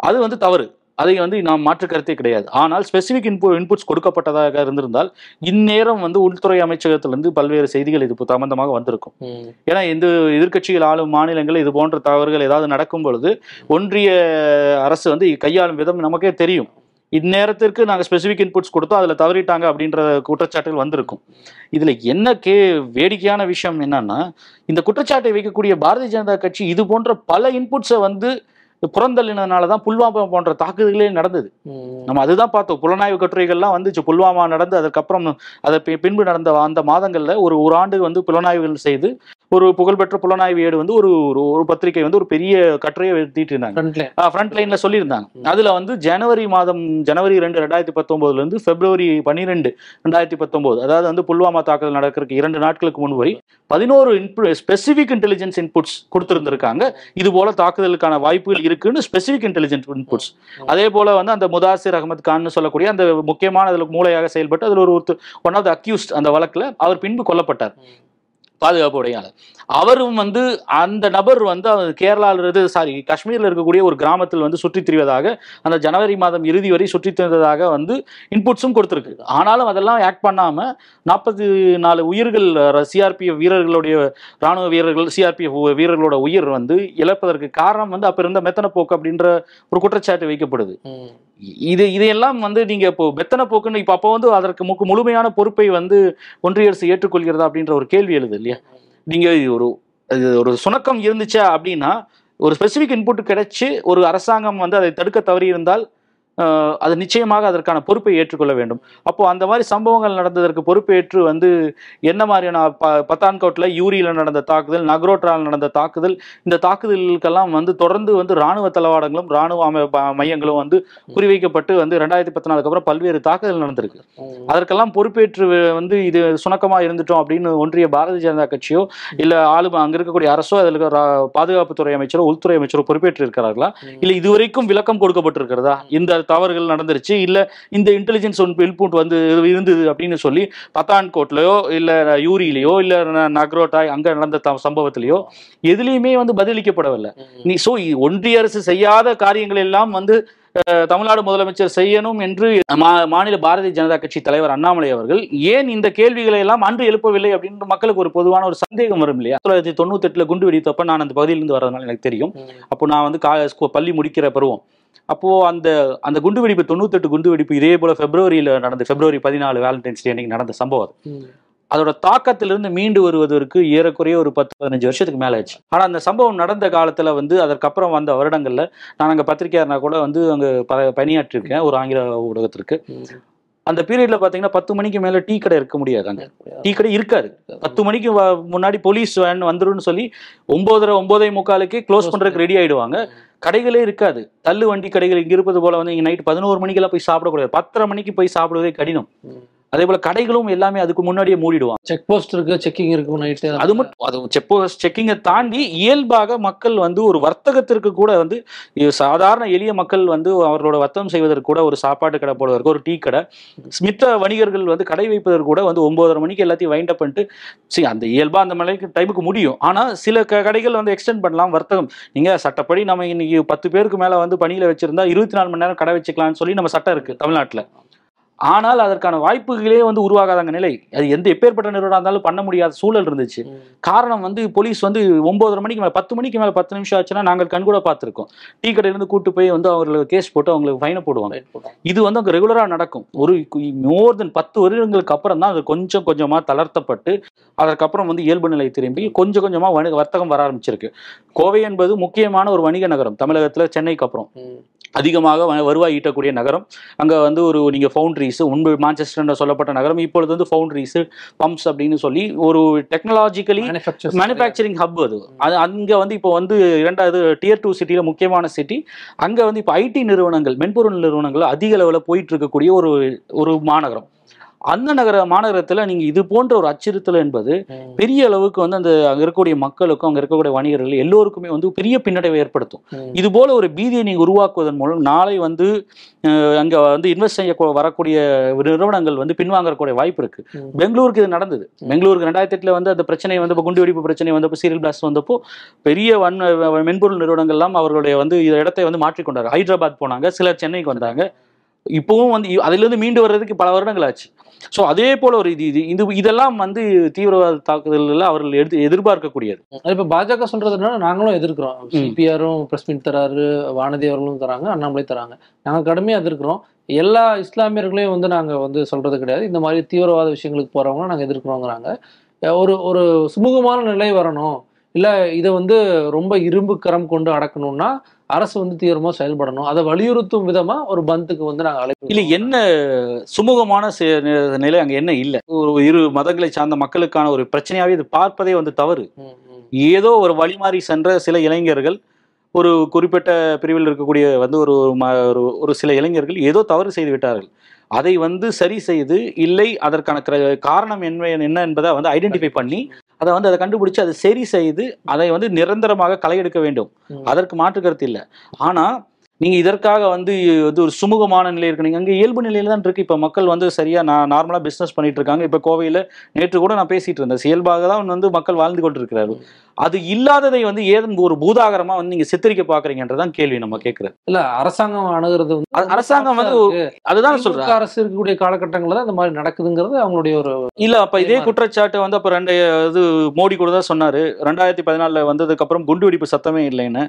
அது வந்து தவறு அதை வந்து நாம் மாற்று கருத்தே கிடையாது. ஆனால் ஸ்பெசிபிக் இன்பு இன்புட்ஸ் கொடுக்கப்பட்டதாக இருந்திருந்தால் இந்நேரம் வந்து உள்துறை அமைச்சகத்திலிருந்து பல்வேறு செய்திகள் இது சம்பந்தமாக வந்திருக்கும். ஏன்னா இந்த எதிர்க்கட்சிகள் ஆளும் மாநிலங்கள் இது போன்ற தவறுகள் ஏதாவது நடக்கும் பொழுது ஒன்றிய அரசு வந்து கையாளும் விதம் நமக்கே தெரியும். இந்நேரத்திற்கு நாங்கள் ஸ்பெசிபிக் இன்புட்ஸ் கொடுத்தோம் அதில் தவறிட்டாங்க அப்படின்ற குற்றச்சாட்டுகள் வந்திருக்கும். இதில் என்ன கே வேடிக்கையான விஷயம் என்னன்னா இந்த குற்றச்சாட்டை வைக்கக்கூடிய பாரதிய ஜனதா கட்சி இது போன்ற பல இன்புட்ஸை வந்து புறந்தள்ளினதுனால தான் புல்வாமா போன்ற தாக்குதல்களே நடந்தது. நம்ம அதுதான் பார்த்தோம். புலனாய்வு கட்டுரைகள்லாம் வந்துச்சு. புல்வாமா நடந்து அதுக்கப்புறம் அதை பின்பு நடந்த அந்த மாதங்கள்ல ஒரு ஒரு ஆண்டு வந்து புலனாய்வுகள் செய்து ஒரு புகழ்பெற்ற புலனாய்வு ஏடு வந்து ஒரு ஒரு- பத்திரிகை வந்து ஒரு பெரிய கட்டுரையை எழுதிட்டு இருந்தாங்க ஃப்ரண்ட் லைன்ல சொல்லியிருந்தாங்க. அதுல வந்து ஜனவரி மாதம் ஜனவரி ரெண்டு ரெண்டாயிரத்தி பத்தொன்பதுல இருந்து பிப்ரவரி பன்னிரெண்டு ரெண்டாயிரத்தி பத்தொன்பது அதாவது வந்து புல்வாமா தாக்குதல் நடக்கிறதுக்கு இரண்டு நாட்களுக்கு முன்பு வரை பதினோரு ஸ்பெசிபிக் இன்டெலிஜென்ஸ் இன்புட்ஸ் கொடுத்திருந்திருக்காங்க. இது போல தாக்குதலுக்கான வாய்ப்புகள் இருக்குன்னு ஸ்பெசிபிக் இன்டெலிஜென்ஸ் இன்புட்ஸ் அதே போல வந்து அந்த முதாசிர் அகமது கான் சொல்லக்கூடிய அந்த முக்கியமான அதுல மூளையாக செயல்பட்டு அதுல ஒரு ஒன் ஆஃப் த அக்யூஸ்ட் அந்த வழக்குல அவர் பின்பு கொல்லப்பட்டார். பாதுகாப்பு உடையாளர் அவரும் வந்து அந்த நபர் வந்து கேரளாவில் கேரளால இருந்து சாரி காஷ்மீர்ல இருக்கக்கூடிய ஒரு கிராமத்தில் வந்து சுற்றித் திரிவதாக அந்த ஜனவரி மாதம் இறுதி வரை சுற்றித் திரிந்ததாக வந்து இன்புட்ஸும் கொடுத்துருக்கு. ஆனாலும் அதெல்லாம் ஆக்ட் பண்ணாம நாற்பத்தி நாலு உயிர்கள் சிஆர்பிஎஃப் வீரர்களுடைய ராணுவ வீரர்கள் சிஆர்பிஎஃப் வீரர்களோட உயிர் வந்து இழப்பதற்கு காரணம் வந்து அப்ப இருந்த மெத்தன போக்கு அப்படின்ற ஒரு குற்றச்சாட்டு வைக்கப்படுது. இது இதையெல்லாம் வந்து நீங்க இப்போ மெத்தன போக்குன்னு இப்போ அப்போ வந்து அதற்கு முக்கு முழுமையான பொறுப்பை வந்து ஒன்றிய அரசு ஏற்றுக்கொள்கிறதா அப்படின்ற ஒரு கேள்வி எழுது இல்லையா? நீங்க ஒரு ஒரு சுணக்கம் இருந்துச்சா அப்படின்னா ஒரு ஸ்பெசிபிக் இன்புட் கிடைச்சு ஒரு அரசாங்கம் வந்து அதை தடுக்க தவறி இருந்தால் அது நிச்சயமாக அதற்கான பொறுப்பை ஏற்றுக்கொள்ள வேண்டும். அப்போ அந்த மாதிரி சம்பவங்கள் நடந்ததற்கு பொறுப்பேற்று வந்து என்ன மாதிரியான ப பத்தான்கோட்டில் யூரியில் நடந்த தாக்குதல் நக்ரோட்ரால் நடந்த தாக்குதல் இந்த தாக்குதலுக்கெல்லாம் வந்து தொடர்ந்து வந்து ராணுவ தளவாடங்களும் ராணுவ அமை மையங்களும் வந்து குறிவைக்கப்பட்டு வந்து ரெண்டாயிரத்தி பத்தினாலுக்கு அப்புறம் பல்வேறு தாக்குதல் நடந்திருக்கு. அதற்கெல்லாம் பொறுப்பேற்று வந்து இது சுணக்கமா இருந்துட்டோம் அப்படின்னு ஒன்றிய பாரதிய ஜனதா கட்சியோ இல்ல ஆளு அங்க இருக்கக்கூடிய அரசோ அதுல பாதுகாப்புத்துறை அமைச்சரோ உள்துறை அமைச்சரோ பொறுப்பேற்று இருக்கிறார்களா. இல்ல இதுவரைக்கும் விளக்கம் கொடுக்கப்பட்டிருக்கிறதா? இந்த தவறுகள் நடந்துருச்சு இல்ல இந்த இன்டெலிஜென்ஸ் ஒன் இன்புட் வந்து இருந்தது அப்படின்னு சொல்லி பத்தான்கோட்லயோ இல்ல யூரியிலயோ இல்ல நக்ரோட்டாய் அங்க நடந்த சம்பவத்திலயோ எதுலயுமே வந்து பதிலளிக்கப்படவில்லை. நீ சோ ஒன்றிய அரசு செய்யாத காரியங்கள் எல்லாம் வந்து தமிழ்நாடு முதலமைச்சர் செய்யணும் என்று மாநில பாரதிய ஜனதா கட்சி தலைவர் அண்ணாமலை அவர்கள் ஏன் இந்த கேள்விகளை எல்லாம் அன்று எழுப்பவில்லை அப்படின்னு மக்களுக்கு ஒரு பொதுவான ஒரு சந்தேகம் வரும் இல்லையா தொள்ளாயிரத்தி தொண்ணூத்தி எட்டுல குண்டு வெடித்தப்ப நான் அந்த பகுதியிலிருந்து வரதுனால எனக்கு தெரியும். அப்போ நான் வந்து பள்ளி முடிக்கிற பருவம் அப்போ அந்த அந்த குண்டு வெடிப்பு தொண்ணூத்தெட்டு குண்டு வெடிப்பு இதே போல பிப்ரவரியில நடந்த பிப்ரவரி பதினாலு வேலண்டைன்ஸ் டே அன்னைக்கு நடந்த சம்பவம். அதோட தாக்கத்திலிருந்து மீண்டு வருவதற்கு ஏறக்குறைய ஒரு பத்து பதினஞ்சு வருஷத்துக்கு மேல ஆச்சு ஆனா அந்த சம்பவம் நடந்த காலத்துல வந்து அதற்கப்புறம் வந்த வருடங்கள்ல நான் அங்க பத்திரிகையாளனா கூட வந்து அங்க ப- பணியாற்றிருக்கேன் ஒரு ஆங்கில ஊடகத்திற்கு. அந்த பீரியட்ல பாத்தீங்கன்னா பத்து மணிக்கு மேல டீ கடை இருக்க முடியாது அங்க. டீ கடை இருக்காது. பத்து மணிக்கு முன்னாடி போலீஸ் வேன் வந்துருன்னு சொல்லி ஒன்பதரை ஒன்பதே முக்காலுக்கே க்ளோஸ் பண்றதுக்கு ரெடி ஆயிடுவாங்க. கடைகளே இருக்காது. தள்ளு வண்டி கடைகள் இங்க இருப்பது போல வந்து இங்க நைட் பதினோரு மணிக்கெல்லாம் போய் சாப்பிடக்கூடாது. பத்தரை மணிக்கு போய் சாப்பிடுவதே கடினம். அதே போல கடைகளும் எல்லாமே அதுக்கு முன்னாடியே மூடிடுவாங்க. செக் போஸ்ட் இருக்கு செக்கிங் இருக்கு நைட்டு அது மட்டும் அது செப்போ செக்கிங்கை தாண்டி இயல்பாக மக்கள் வந்து ஒரு வர்த்தகத்திற்கு கூட வந்து சாதாரண எளிய மக்கள் வந்து அவர்களோட வர்த்தகம் செய்வதற்கு கூட ஒரு சாப்பாட்டு கடை போடுவதற்கு ஒரு டீ கடை. மித்த வணிகர்கள் வந்து கடை வைப்பதற்கு கூட வந்து ஒன்பதரை மணிக்கு எல்லாத்தையும் வைண்ட் அப் பண்ணிட்டு சரி அந்த இயல்பா அந்த மலைக்கு டைமுக்கு முடியும். ஆனா சில கடைகள் வந்து எக்ஸ்டெண்ட் பண்ணலாம் வர்த்தகம். நீங்க சட்டப்படி நம்ம இன்னைக்கு பத்து பேருக்கு மேல வந்து பணியில வச்சிருந்தா இருபத்தி நாலு மணி நேரம் கடை வச்சுக்கலாம்னு சொல்லி நம்ம சட்டம் இருக்கு தமிழ்நாட்டுல. ஆனால் அதற்கான வாய்ப்புகளே வந்து உருவாகாதாங்க நிலை. அது எந்த எப்பேற்பட்ட நிறுவனம் இருந்தாலும் பண்ண முடியாத சூழல் இருந்துச்சு. காரணம் வந்து போலீஸ் வந்து ஒன்பதரை மணிக்கு மேலே பத்து மணிக்கு மேலே பத்து நிமிஷம் ஆச்சுன்னா நாங்கள் கண்கூட பார்த்துருக்கோம். டீ கடையிலேருந்து கூட்டு போய் வந்து அவங்களுக்கு கேஸ் போட்டு அவங்களுக்கு ஃபைனை போடுவாங்க. இது வந்து அங்கே ரெகுலராக நடக்கும். ஒரு மோர் தென் பத்து வருடங்களுக்கு அப்புறம் தான் அது கொஞ்சம் கொஞ்சமாக தளர்த்தப்பட்டு அதற்கப்புறம் வந்து இயல்பு நிலை திரும்பி கொஞ்சம் கொஞ்சமாக வணிக வர்த்தகம் வர ஆரம்பிச்சிருக்கு. கோவை என்பது முக்கியமான ஒரு வணிக நகரம். தமிழகத்தில் சென்னைக்கு அப்புறம். அதிகமாக வருவாய் ஈட்டக்கூடிய நகரம். அங்கே வந்து ஒரு நீங்கள் ஃபவுண்ட்ரிஸ் முன்பு மான்செஸ்டர் சொல்லப்பட்ட நகரம் இப்பொழுது வந்து ஃபவுண்ட்ரிஸ் பம்ப்ஸ் அப்படின்னு சொல்லி ஒரு டெக்னாலஜிக்கலி மேனுஃபேக்சரிங் ஹப் அது. அது அங்கே வந்து இப்போ வந்து இரண்டாவது டியர் டூ சிட்டியில் முக்கியமான சிட்டி அங்கே வந்து இப்போ ஐடி நிறுவனங்கள் மென்பொருள் நிறுவனங்கள் அதிக அளவில் போயிட்டு இருக்கக்கூடிய ஒரு ஒரு மாநகரம். அந்த நகர மாநகரத்தில் நீங்கள் இது போன்ற ஒரு அச்சுறுத்தல் என்பது பெரிய அளவுக்கு வந்து அந்த அங்கே இருக்கக்கூடிய மக்களுக்கும் அங்கே இருக்கக்கூடிய வணிகர்கள் எல்லோருக்குமே வந்து பெரிய பின்னடைவை ஏற்படுத்தும். இது போல ஒரு பீதியை நீங்க உருவாக்குவதன் மூலம் நாளை வந்து அங்க வந்து இன்வெஸ்ட் செய்ய வரக்கூடிய நிறுவனங்கள் வந்து பின்வாங்கக்கூடிய வாய்ப்பு இருக்கு. பெங்களூருக்கு இது நடந்தது. பெங்களூருக்கு ரெண்டாயிரத்தி எட்டுல வந்து அந்த பிரச்சனை வந்து குண்டு வெடிப்பு பிரச்சனை வந்தப்போ சீரியல் பிளாஸ்ட் வந்தப்போ பெரிய வன் மென்பொருள் நிறுவனங்கள்லாம் அவர்களுடைய வந்து இடத்தை வந்து மாற்றிக்கொண்டாங்க ஹைதராபாத் போனாங்க சிலர் சென்னைக்கு வந்தாங்க. இப்பவும் வந்து அதிலிருந்து மீண்டு வர்றதுக்கு பல வருடங்கள் ஆச்சு ஸோ அதே போல ஒரு இது இது இது இதெல்லாம் வந்து தீவிரவாத தாக்குதல்கள் அவர்கள் எடுத்து எதிர்பார்க்கக்கூடியது. இப்ப பாஜக சொல்றது என்னன்னா நாங்களும் எதிர்க்கிறோம். சிபிஆரும் பிரஸ் மீட் தராரு வானதி அவர்களும் தராங்க அண்ணாமலை தராங்க. நாங்க கடுமையா எதிர்க்கிறோம். எல்லா இஸ்லாமியர்களையும் வந்து நாங்க வந்து சொல்றது கிடையாது. இந்த மாதிரி தீவிரவாத விஷயங்களுக்கு போறவங்க நாங்க எதிர்க்கிறோங்கிறாங்க. ஒரு ஒரு சுமூகமான நிலை வரணும். இல்ல இதை வந்து ரொம்ப இரும்பு கரம் கொண்டு அடக்கணும்னா அரசு வந்து தீவிரமா செயல்படணும். அதை வலியுறுத்தும் விதமா ஒரு பந்துக்கு வந்து நாங்க அழைப்பு இல்ல என்ன சுமூகமான நிலை அங்க என்ன இல்ல. ஒரு இரு மதங்களை சார்ந்த மக்களுக்கான ஒரு பிரச்சனையாவே இது பார்ப்பதே வந்து தவறு. ஏதோ ஒரு வழிமாறி சென்ற சில இளைஞர்கள் ஒரு குறிப்பிட்ட பிரிவில் இருக்கக்கூடிய வந்து ஒரு- ஒரு சில இளைஞர்கள் ஏதோ தவறு செய்து விட்டார்கள். அதை வந்து சரி செய்து இல்லை அதற்கான கிர- காரணம் என்ன என்ன என்பதை வந்து ஐடென்டிஃபை பண்ணி அதை வந்து அதை கண்டுபிடிச்சு அதை சரி செய்து அதை வந்து நிரந்தரமாக களையெடுக்க வேண்டும். ம். அதற்கு மாற்று கருத்து இல்லை. ஆனா நீங்க இதற்காக வந்து வந்து ஒரு சுமூகமான நிலை இருக்கு. நீங்க அங்க இயல்பு நிலையில தான் இருக்கு. இப்ப மக்கள் வந்து சரியா நான் நார்மலா பிசினஸ் பண்ணிட்டு இருக்காங்க. இப்ப கோவையில நேற்று கூட நான் பேசிட்டு இருந்தேன். இயல்பாக தான் வந்து மக்கள் வாழ்ந்து கொண்டிருக்கிறார்கள். அது இல்லாததை வந்து ஏதும் ஒரு பூதாகரமா வந்து நீங்க சித்தரிக்க பாக்குறீங்கன்றதான் கேள்வி நம்ம கேட்கறது இல்ல அரசாங்கம் அணுகிறது வந்து அரசாங்கம் வந்து அதுதான் திமுக அரசு இருக்கக்கூடிய காலகட்டங்கள்ல தான் இந்த மாதிரி நடக்குதுங்கிறது அவங்களுடைய ஒரு இல்ல அப்ப இதே. குற்றச்சாட்டு வந்து அப்ப ரெண்டு இது மோடி கூட தான் சொன்னாரு. ரெண்டாயிரத்தி பதினாலுல வந்ததுக்கு அப்புறம் குண்டு வெடிப்பு சத்தமே இல்லைன்னு.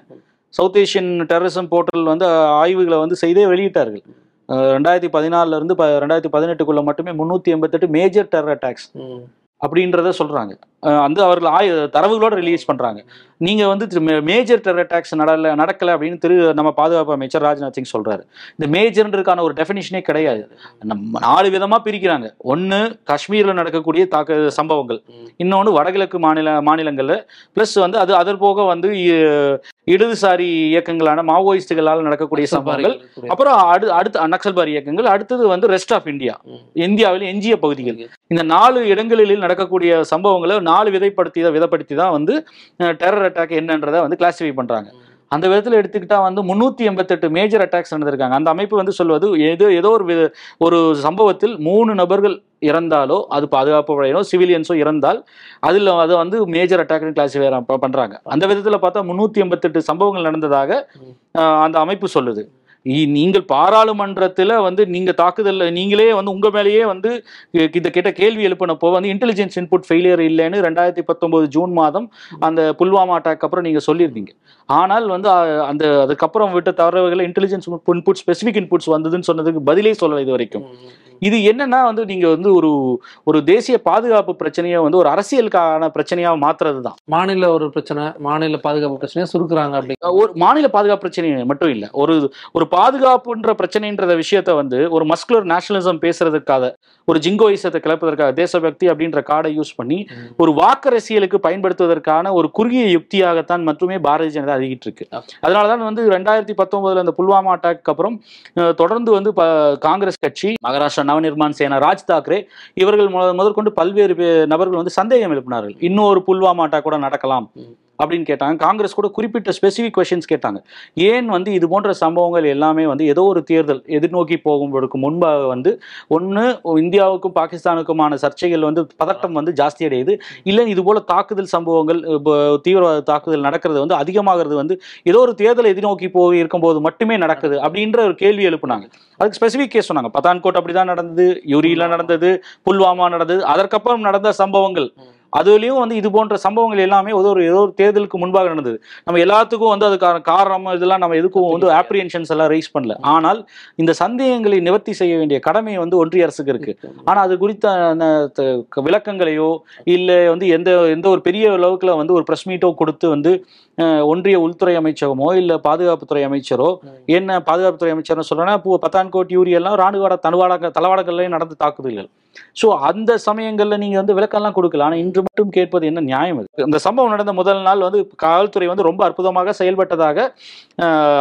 சவுத் ஏஷியன் டெரரிசம் போர்ட்டல் வந்து ஆய்வுகளை வந்து செய்தே வெளியிட்டார்கள். ரெண்டாயிரத்தி பதினாலுல இருந்து ப- ரெண்டாயிரத்தி பதினெட்டுக்குள்ள மட்டுமே முன்னூத்தி எண்பத்தெட்டு மேஜர் டெரர் அட்டாக்ஸ் அப்படின்றத சொல்றாங்க. அஹ் வந்து அவர்கள் ஆய் தரவுகளோட ரிலீஸ் பண்றாங்க. நீங்க வந்து மேஜர் டெரர் அட்டாக்ஸ் நடல நடக்கல அப்படின்னு திரு நம்ம பாதுகாப்பு அமைச்சர் ராஜ்நாத் சிங் சொல்றாரு. இந்த மேஜர்ன்றதுக்கான ஒரு டெஃபினிஷனே கிடையாது. நம்ம நாலு விதமா பிரிக்கிறாங்க. ஒன்னு காஷ்மீர்ல நடக்கக்கூடிய தாக்க சம்பவங்கள். ம். இன்னொன்னு வடகிழக்கு மாநில மாநிலங்கள்ல. பிளஸ் வந்து அது அதர் போக வந்து இடதுசாரி இயக்கங்களான மாவோயிஸ்டுகளால் நடக்கக்கூடிய சம்பவங்கள். அப்புறம் அடு அடுத்து நக்சல்பாரி இயக்கங்கள். அடுத்தது வந்து ரெஸ்ட் ஆஃப் இந்தியா. இந்தியாவில் எஞ்சிய பகுதிகள். இந்த நாலு இடங்களில் நடக்கக்கூடிய சம்பவங்களை நாலு விதைப்படுத்தி விதப்படுத்தி தான் வந்து டெரர் அட்டாக் என்னன்றதை வந்து கிளாசிஃபை பண்றாங்க. அந்த விதத்தில் எடுத்துக்கிட்டா வந்து முன்னூத்தி எண்பத்தெட்டு மேஜர் அட்டாக்ஸ் நடந்திருக்காங்க. அந்த அமைப்பு வந்து சொல்வது ஏதோ ஏதோ ஒரு ஒரு சம்பவத்தில் மூணு நபர்கள் இறந்தாலோ அது பாதுகாப்பு படையினோ சிவிலியன்ஸோ இறந்தால் அதில் அதை வந்து மேஜர் அட்டாக்னு கிளாசிஃபை பண்றாங்க. அந்த விதத்தில் பார்த்தா முன்னூத்தி எண்பத்தெட்டு சம்பவங்கள் நடந்ததாக அந்த அமைப்பு சொல்லுது. நீங்கள் பாராளுமன்றத்தில் வந்து நீங்கள் தாக்குதலில் நீங்களே வந்து உங்கள் மேலேயே வந்து இந்த கிட்ட கேள்வி எழுப்பினப்போ வந்து இன்டெலிஜென்ஸ் இன்புட் ஃபெயிலியர் இல்லைன்னு ரெண்டாயிரத்தி பத்தொம்போது ஜூன் மாதம் அந்த புல்வாமா அட்டாக் அப்புறம் நீங்கள் சொல்லியிருந்தீங்க. ஆனால் வந்து அந்த அதுக்கப்புறம் விட்ட தரவுகளை இன்டெலிஜென்ஸ் இன்புட் ஸ்பெசிஃபிக் இன்புட்ஸ் வந்ததுன்னு சொன்னதுக்கு பதிலே சொல்லலை இது வரைக்கும். இது என்னன்னா வந்து நீங்க வந்து ஒரு ஒரு தேசிய பாதுகாப்பு பிரச்சனையை வந்து ஒரு அரசியலுக்கான பிரச்சனையா மாத்துறது தான் மாநில ஒரு பிரச்சனை மாநில பாதுகாப்பு பிரச்சனையை சுருக்குறாங்க அப்படி. ஒரு மாநில பாதுகாப்பு பிரச்சனை மட்டும் இல்ல ஒரு ஒரு பாதுகாப்புன்ற பிரச்சனைன்ற விஷயத்த வந்து ஒரு மஸ்குலர் நேஷனலிசம் பேசுறதுக்காக ஒரு ஜிங்கோயிசத்தை கிளப்பதற்காக தேசபக்தி அப்படின்ற கார்டை யூஸ் பண்ணி ஒரு வாக்கரசியலுக்கு பயன்படுத்துவதற்கான ஒரு குறுகிய யுக்தியாகத்தான் மட்டுமே பாரதிய ஜனதா அதிகிட்டு இருக்கு அதனாலதான் வந்து ரெண்டாயிரத்தி பத்தொன்பதுல அந்த புல்வாமா அட்டாக் அப்புறம் தொடர்ந்து வந்து காங்கிரஸ் கட்சி மகாராஷ்டிரா நவநிர்மான் சேனா ராஜ் தாக்கரே இவர்கள் முதற்கொண்டு பல்வேறு நபர்கள் வந்து சந்தேகம் எழுப்பினார்கள். இன்னொரு புல்வாமா அட்டாக் கூட நடக்கலாம். அப்படின்னு கேட்டாங்க. காங்கிரஸ் கூட குறிப்பிட்ட ஸ்பெசிஃபிக் கொஷின்ஸ் கேட்டாங்க. ஏன் வந்து இது போன்ற சம்பவங்கள் எல்லாமே வந்து ஏதோ ஒரு தேர்தல் எதிர்நோக்கி போகும்போதுக்கு முன்பாக வந்து ஒன்று இந்தியாவுக்கும் பாகிஸ்தானுக்குமான சர்ச்சைகள் வந்து பதட்டம் வந்து ஜாஸ்தி அடையுது. இல்லை இது போல தாக்குதல் சம்பவங்கள் இப்போ தீவிரவாத தாக்குதல் நடக்கிறது வந்து அதிகமாகிறது வந்து ஏதோ ஒரு தேர்தல் எதிர்நோக்கி போய் இருக்கும்போது மட்டுமே நடக்குது அப்படின்ற ஒரு கேள்வி எழுப்புனாங்க. அதுக்கு ஸ்பெசிஃபிக் கேஸ் சொன்னாங்க. பத்தான்கோட் அப்படிதான் நடந்தது யூரியில நடந்தது புல்வாமா நடந்தது அதற்கப்புறம் நடந்த சம்பவங்கள். அதுலயும் வந்து இது போன்ற சம்பவங்கள் எல்லாமே ஏதோ ஒரு ஏதோ ஒரு தேர்தலுக்கு முன்பாக நடந்தது. நம்ம எல்லாத்துக்கும் வந்து அதுக்கான காரணம் இதெல்லாம் நம்ம எதுக்கும் வந்து ஆப்ரிஹென்ஷன்ஸ் எல்லாம் ரைஸ் பண்ணல. ஆனால் இந்த சந்தேகங்களை நிவர்த்தி செய்ய வேண்டிய கடமை வந்து ஒன்றிய அரசுக்கு இருக்கு. ஆனா அது குறித்த அந்த விளக்கங்களையோ இல்ல வந்து எந்த எந்த ஒரு பெரிய அளவுக்குல வந்து ஒரு பிரஸ் மீட்டோ கொடுத்து வந்து ஒன்றிய உள்துறை அமைச்சகமோ இல்ல பாதுகாப்புத்துறை அமைச்சரோ என்ன பாதுகாப்புத்துறை அமைச்சர்னு சொல்றேன்னா பத்தான்கோட் யூரி எல்லாம் ராணுவாட தனுவாட தளவாடங்கள்லயும் நடந்த தாக்குதல்கள். ஸோ அந்த சமயங்கள்ல நீங்க வந்து விளக்கம்லாம் கொடுக்கல. ஆனா இன்று மட்டும் கேட்பது என்ன நியாயம் அது? இந்த சம்பவம் நடந்த முதல் நாள் வந்து காவல்துறை வந்து ரொம்ப அற்புதமாக செயல்பட்டதாக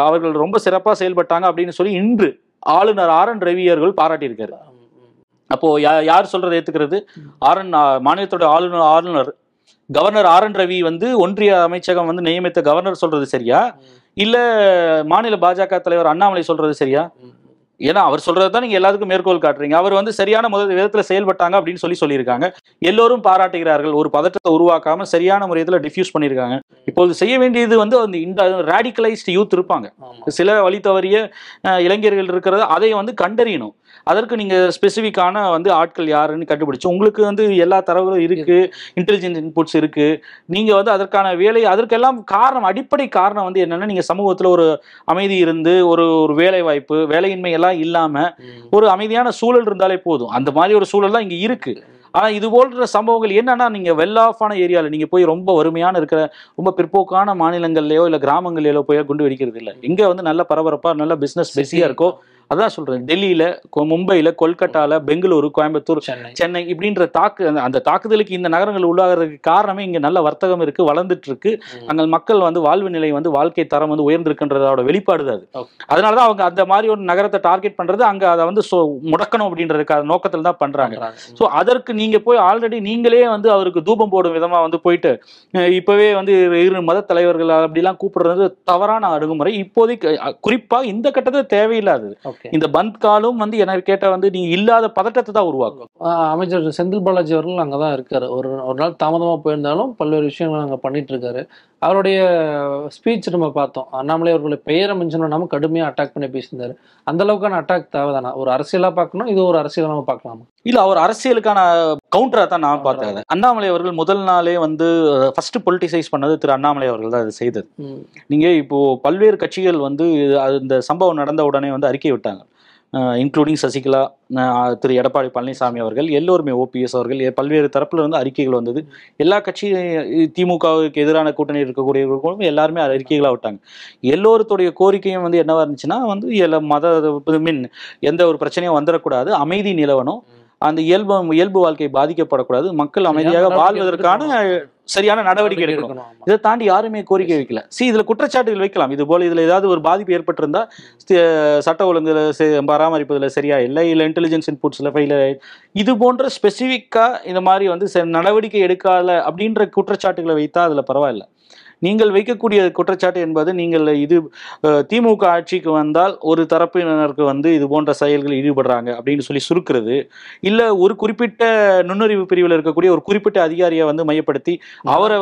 அவர்கள் ரொம்ப சிறப்பா செயல்பட்டாங்க அப்படின்னு சொல்லி இன்று ஆளுநர் ஆர் என் ரவி அவர்கள் பாராட்டியிருக்காரு. அப்போ யா- யார் சொல்றதை ஏத்துக்கிறது? ஆர் என் மாநிலத்தோட ஆளுநர் ஆளுநர் கவர்னர் ஆர் என் ரவி வந்து ஒன்றிய அமைச்சகம் வந்து நியமித்த கவர்னர் சொல்றது சரியா? இல்ல மாநில பாஜக தலைவர் அண்ணாமலை சொல்றது சரியா? ஏன்னா அவர் சொல்றது தான் நீங்க எல்லாத்துக்கும் மேற்கோள் காட்டுறீங்க. அவர் வந்து சரியான முதல் விதத்துல செயல்பட்டாங்க அப்படின்னு சொல்லி சொல்லியிருக்காங்க. எல்லோரும் பாராட்டுகிறார்கள். ஒரு பதற்றத்தை உருவாக்காம சரியான முறையில் டிஃப்யூஸ் பண்ணியிருக்காங்க. இப்போது செய்ய வேண்டியது வந்து அந்த இந்த ரேடிக்கலைஸ்ட் யூத் இருப்பாங்க. சில வழி தவறிய இளைஞர்கள் இருக்கிறது அதை வந்து கண்டறியணும். அதற்கு நீங்க ஸ்பெசிஃபிக்கான வந்து ஆட்கள் யாருன்னு கண்டுபிடிச்சு உங்களுக்கு வந்து எல்லா தரவுகளும் இருக்கு இன்டெலிஜென்ஸ் இன்புட்ஸ் இருக்கு. நீங்க வந்து அதற்கான வேலை அதற்கெல்லாம் காரணம் அடிப்படை காரணம் வந்து என்னன்னா நீங்க சமூகத்துல ஒரு அமைதி இருந்து ஒரு ஒரு வேலை வாய்ப்பு வேலையின்மை எல்லாம் இல்லாம ஒரு அமைதியான சூழல் இருந்தாலே போதும். அந்த மாதிரி ஒரு சூழல் தான் இங்க இருக்கு. ஆனா இது போன்ற சம்பவங்கள் என்னன்னா நீங்க வெல் ஆஃபான ஏரியால நீங்க போய் ரொம்ப வறுமையான இருக்கிற ரொம்ப பிற்போக்கான மாநிலங்கள்லயோ இல்ல கிராமங்கள்லயோ போய் குண்டு வெடிக்கிறது இல்ல இங்க வந்து நல்ல பரபரப்பா நல்ல பிசினஸ் பிஸியா இருக்கோ அதான் சொல்றேன் டெல்லியில மும்பையில கொல்கட்டால பெங்களூரு கோயம்புத்தூர் சென்னை இப்படின்ற தாக்கு அந்த- தாக்குதலுக்கு இந்த நகரங்கள் உள்ளாகிறதுக்கு காரணமே இங்க நல்ல வர்த்தகம் இருக்கு வளர்ந்துட்டு இருக்கு. அங்க மக்கள் வந்து வாழ்வு நிலை வந்து வாழ்க்கை தரம் வந்து உயர்ந்திருக்குன்றதோட வெளிப்பாடு அது. அதனாலதான் அவங்க அந்த மாதிரி ஒரு நகரத்தை டார்கெட் பண்றது அங்க அதை வந்து சொ- முடக்கணும் அப்படின்றதுக்காக நோக்கத்தில் தான் பண்றாங்க. ஸோ அதற்கு நீங்க போய் ஆல்ரெடி நீங்களே வந்து அவருக்கு தூபம் போடும் விதமா வந்து போயிட்டு இப்பவே வந்து இரு- மத தலைவர்கள் அப்படிலாம் கூப்பிடுறது தவறான அணுகுமுறை இப்போதைக்கு குறிப்பா இந்த கட்டத்தில் தேவையில்லாதது Okay. இந்த பந்த் காலும் வந்து எனக்கு கேட்ட வந்து நீங்க இல்லாத பதட்டத்தை தான் உருவாக்கும். அமைச்சர் செந்தில் பாலாஜி அவர்கள் அங்கே தான் இருக்காரு. ஒரு ஒரு நாள் தாமதமாக போயிருந்தாலும் பல்வேறு விஷயங்கள் அங்கே பண்ணிட்டு இருக்காரு அவருடைய ஸ்பீச் நம்ம பார்த்தோம். அண்ணாமலை அவர்களுடைய பெயரை மென்ஷன் பண்ணாமல் கடுமையாக அட்டாக் பண்ணி பேசியிருந்தாரு. அந்த அளவுக்கான அட்டாக் தேவைதானா? ஒரு அரசியலாக பார்க்கணும் இது ஒரு அரசியலாக நம்ம பார்க்கலாமா? இல்ல அவர் அரசியலுக்கான கவுண்டரா தான் நான் பார்த்தேன். அண்ணாமலை அவர்கள் முதல் நாளே வந்து ஃபர்ஸ்ட் பொலிட்டிசைஸ் பண்ணது திரு அண்ணாமலை அவர்கள் தான் அது செய்தது. நீங்க இப்போ பல்வேறு கட்சிகள் வந்து இந்த சம்பவம் நடந்த உடனே வந்து அறிக்கை விட்டாங்க. இன்க்ளூடிங் சசிகலா திரு எடப்பாடி பழனிசாமி அவர்கள் எல்லோருமே ஓபிஎஸ் அவர்கள் பல்வேறு தரப்புல இருந்து அறிக்கைகள் வந்தது. எல்லா கட்சி திமுகவுக்கு எதிரான கூட்டணி இருக்கக்கூடியவர்களும் எல்லாருமே அறிக்கைகளா விட்டாங்க. எல்லோருடைய கோரிக்கையும் வந்து என்னவா இருந்துச்சுன்னா வந்து எல்லா மத மீன் எந்த ஒரு பிரச்சனையும் வந்துடக்கூடாது அமைதி நிலவணும். அந்த இயல்பு இயல்பு வாழ்க்கை பாதிக்கப்படக்கூடாது. மக்கள் அமைதியாக வாழ்வதற்கான சரியான நடவடிக்கை எடுக்கணும். இதை தாண்டி யாருமே கோரிக்கை வைக்கல. சி இதுல குற்றச்சாட்டுகள் வைக்கலாம். இது போல இதுல ஏதாவது ஒரு பாதிப்பு ஏற்பட்டிருந்தா சி- சட்ட ஒழுங்குல பராமரிப்பதுல சரியா இல்லை இல்ல இன்டெலிஜென்ஸ் இன்புட்ஸ்ல ஃபெயில் இது போன்ற ஸ்பெசிஃபிக்கா இந்த மாதிரி வந்து நடவடிக்கை எடுக்காத அப்படின்ற குற்றச்சாட்டுகளை வைத்தா அதுல பரவாயில்ல. நீங்கள் வைக்கக்கூடிய குற்றச்சாட்டு என்பது நீங்கள் இது திமுக ஆட்சிக்கு வந்தால் ஒரு தரப்பினருக்கு வந்து இது போன்ற செயல்களில் ஈடுபடுறாங்க அப்படின்னு சொல்லி சுருக்கிறது. இல்ல ஒரு குறிப்பிட்ட நுண்ணறிவு பிரிவில் இருக்கக்கூடிய ஒரு குறிப்பிட்ட அதிகாரியை வந்து மையப்படுத்தி அவரை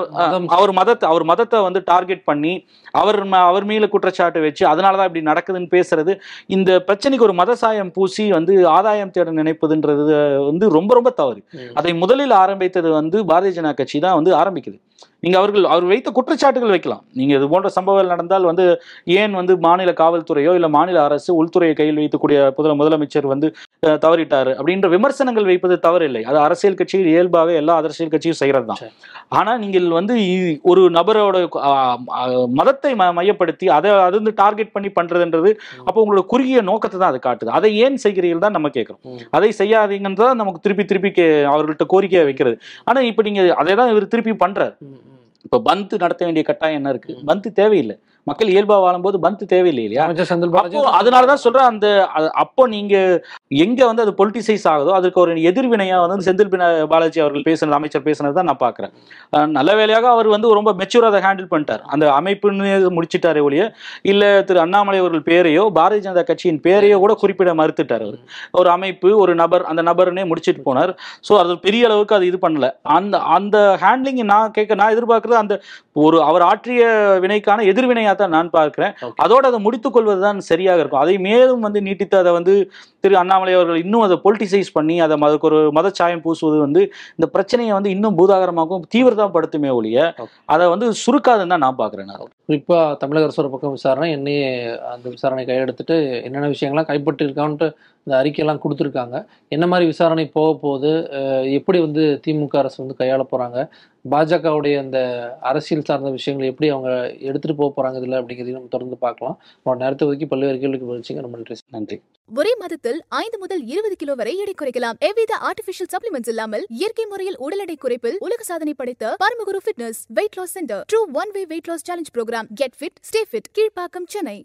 அவர் மதத்தை அவர் மதத்தை வந்து டார்கெட் பண்ணி அவர் அவர் மீது குற்றச்சாட்டு வச்சு அதனால தான் இப்படி நடக்குதுன்னு பேசுறது. இந்த பிரச்சனைக்கு ஒரு மத சாயம் பூசி வந்து ஆதாயம் தேட நினைப்பதுன்றது வந்து ரொம்ப ரொம்ப தவறு. அதை முதலில் ஆரம்பித்தது வந்து பாரதிய ஜனதா கட்சி தான் வந்து ஆரம்பிக்குது. நீங்க அவர்கள் அவர் வைத்த குற்றச்சாட்டுகள் வைக்கலாம். நீங்க இது போன்ற சம்பவங்கள் நடந்தால் வந்து ஏன் வந்து மாநில காவல்துறையோ இல்ல மாநில அரசு உள்துறையை கையில் வைக்கக்கூடிய முதல முதலமைச்சர் வந்து தவறிட்டாரு அப்படின்ற விமர்சனங்கள் வைப்பது தவறில்லை. அது அரசியல் கட்சியில் இயல்பாக எல்லா அரசியல் கட்சியும் செய்யறது தான் சரி. ஆனா நீங்கள் வந்து ஒரு நபரோட மதத்தை மையப்படுத்தி அதை அது வந்து டார்கெட் பண்ணி பண்றதுன்றது அப்போ உங்களோட குறுகிய நோக்கத்தை தான் அது காட்டுது. அதை ஏன் செய்கிறீர்கள் தான் நம்ம கேட்கிறோம். அதை செய்யாதீங்கன்னு தான் நமக்கு திருப்பி திருப்பி அவர்கள்ட்ட கோரிக்கையை வைக்கிறது. ஆனா இப்ப நீங்க அதை தான் இவர் திருப்பி ம். இப்ப பந்த் நடத்த வேண்டிய கட்டாயம் என்ன இருக்கு? பந்த் தேவையில்லை. மக்கள் இயல்பா வாழும்போது பந்த் தேவையில்லை இல்லையா? அதனாலதான் சொல்றேன் அந்த அப்போ நீங்க எங்க வந்து அது பொலிட்டிசைஸ் ஆகுதோ அதுக்கு ஒரு எதிர்வினையா வந்து செந்தில் பாலாஜி அவர்கள் பேசுனது அமைச்சர் பேசுனது தான் நான் பாக்குறேன் நல்ல வேலையாக அவர் வந்து ரொம்ப மெச்சூரா அதை ஹேண்டில் பண்ணிட்டார். அந்த அமைப்புன்னு முடிச்சிட்டாரே ஒழிய இல்ல திரு அண்ணாமலை அவர்கள் பேரையோ பாரதிய ஜனதா கட்சியின் பேரையோ கூட குறிப்பிட மறுத்துட்டார் அவர். ஒரு அமைப்பு ஒரு நபர் அந்த நபர்னே முடிச்சிட்டு போனார். ஸோ அது பெரிய அளவுக்கு அது இது பண்ணல. அந்த அந்த ஹேண்ட்லிங் நான் கேட்க நான் எதிர்பார்க்கறது அந்த ஒரு அவர் ஆற்றிய வினைக்கான எதிர்வினையா தான் நான் பார்க்கிறேன். அதோட அதை முடித்துக் கொள்வதுதான் சரியாக இருக்கும் அதை மேலும் வந்து நீட்டித்து அதை வந்து திரு அண்ணாமலை அவர்கள் இன்னும் அதை பொலிட்டிசைஸ் பண்ணி அதை அதுக்கு ஒரு மதச்சாயம் பூசுவது வந்து இந்த பிரச்சனையை வந்து இன்னும் பூதாகரமாகவும் தீவிரதாப்படுத்துமே ஒழிய. அதை வந்து சுருக்காதுன்னு தான் நான் பார்க்கிறேன் நான். குறிப்பா தமிழக அரசு ஒரு பக்கம் விசாரணை என்னையே அந்த விசாரணை கையெடுத்துட்டு என்னென்ன விஷயங்கள்லாம் கைப்பற்றி இருக்கான்ட்டு இந்த அறிக்கையெல்லாம் கொடுத்துருக்காங்க. என்ன மாதிரி விசாரணை போக போகுது எப்படி வந்து திமுக அரசு வந்து கையாள போறாங்க பாஜகவுடைய அந்த அரசியல் சார்ந்த விஷயங்களை எப்படி அவங்க எடுத்துட்டு போக போறாங்க இதுல அப்படிங்கிறதையும் நம்ம தொடர்ந்து பார்க்கலாம். நேரத்தை ஒதுக்கி பல்வேறு கேள்விக்கு பதிச்சிங்க ரொம்ப நன்றி நன்றி. ஒரே மாதத்தில் ஐந்து முதல் இருபது கிலோ வரை எடை குறைக்கலாம். எவ்வித ஆர்டிபிஷியல் சப்ளிமெண்ட்ஸ் இல்லாமல் இயற்கை முறையில் உடல் எடை குறைப்பில் உலக சாதனை படைத்த Paramaguru fitness weight loss center true one way weight loss challenge program get fit stay fit Kilpauk Chennai.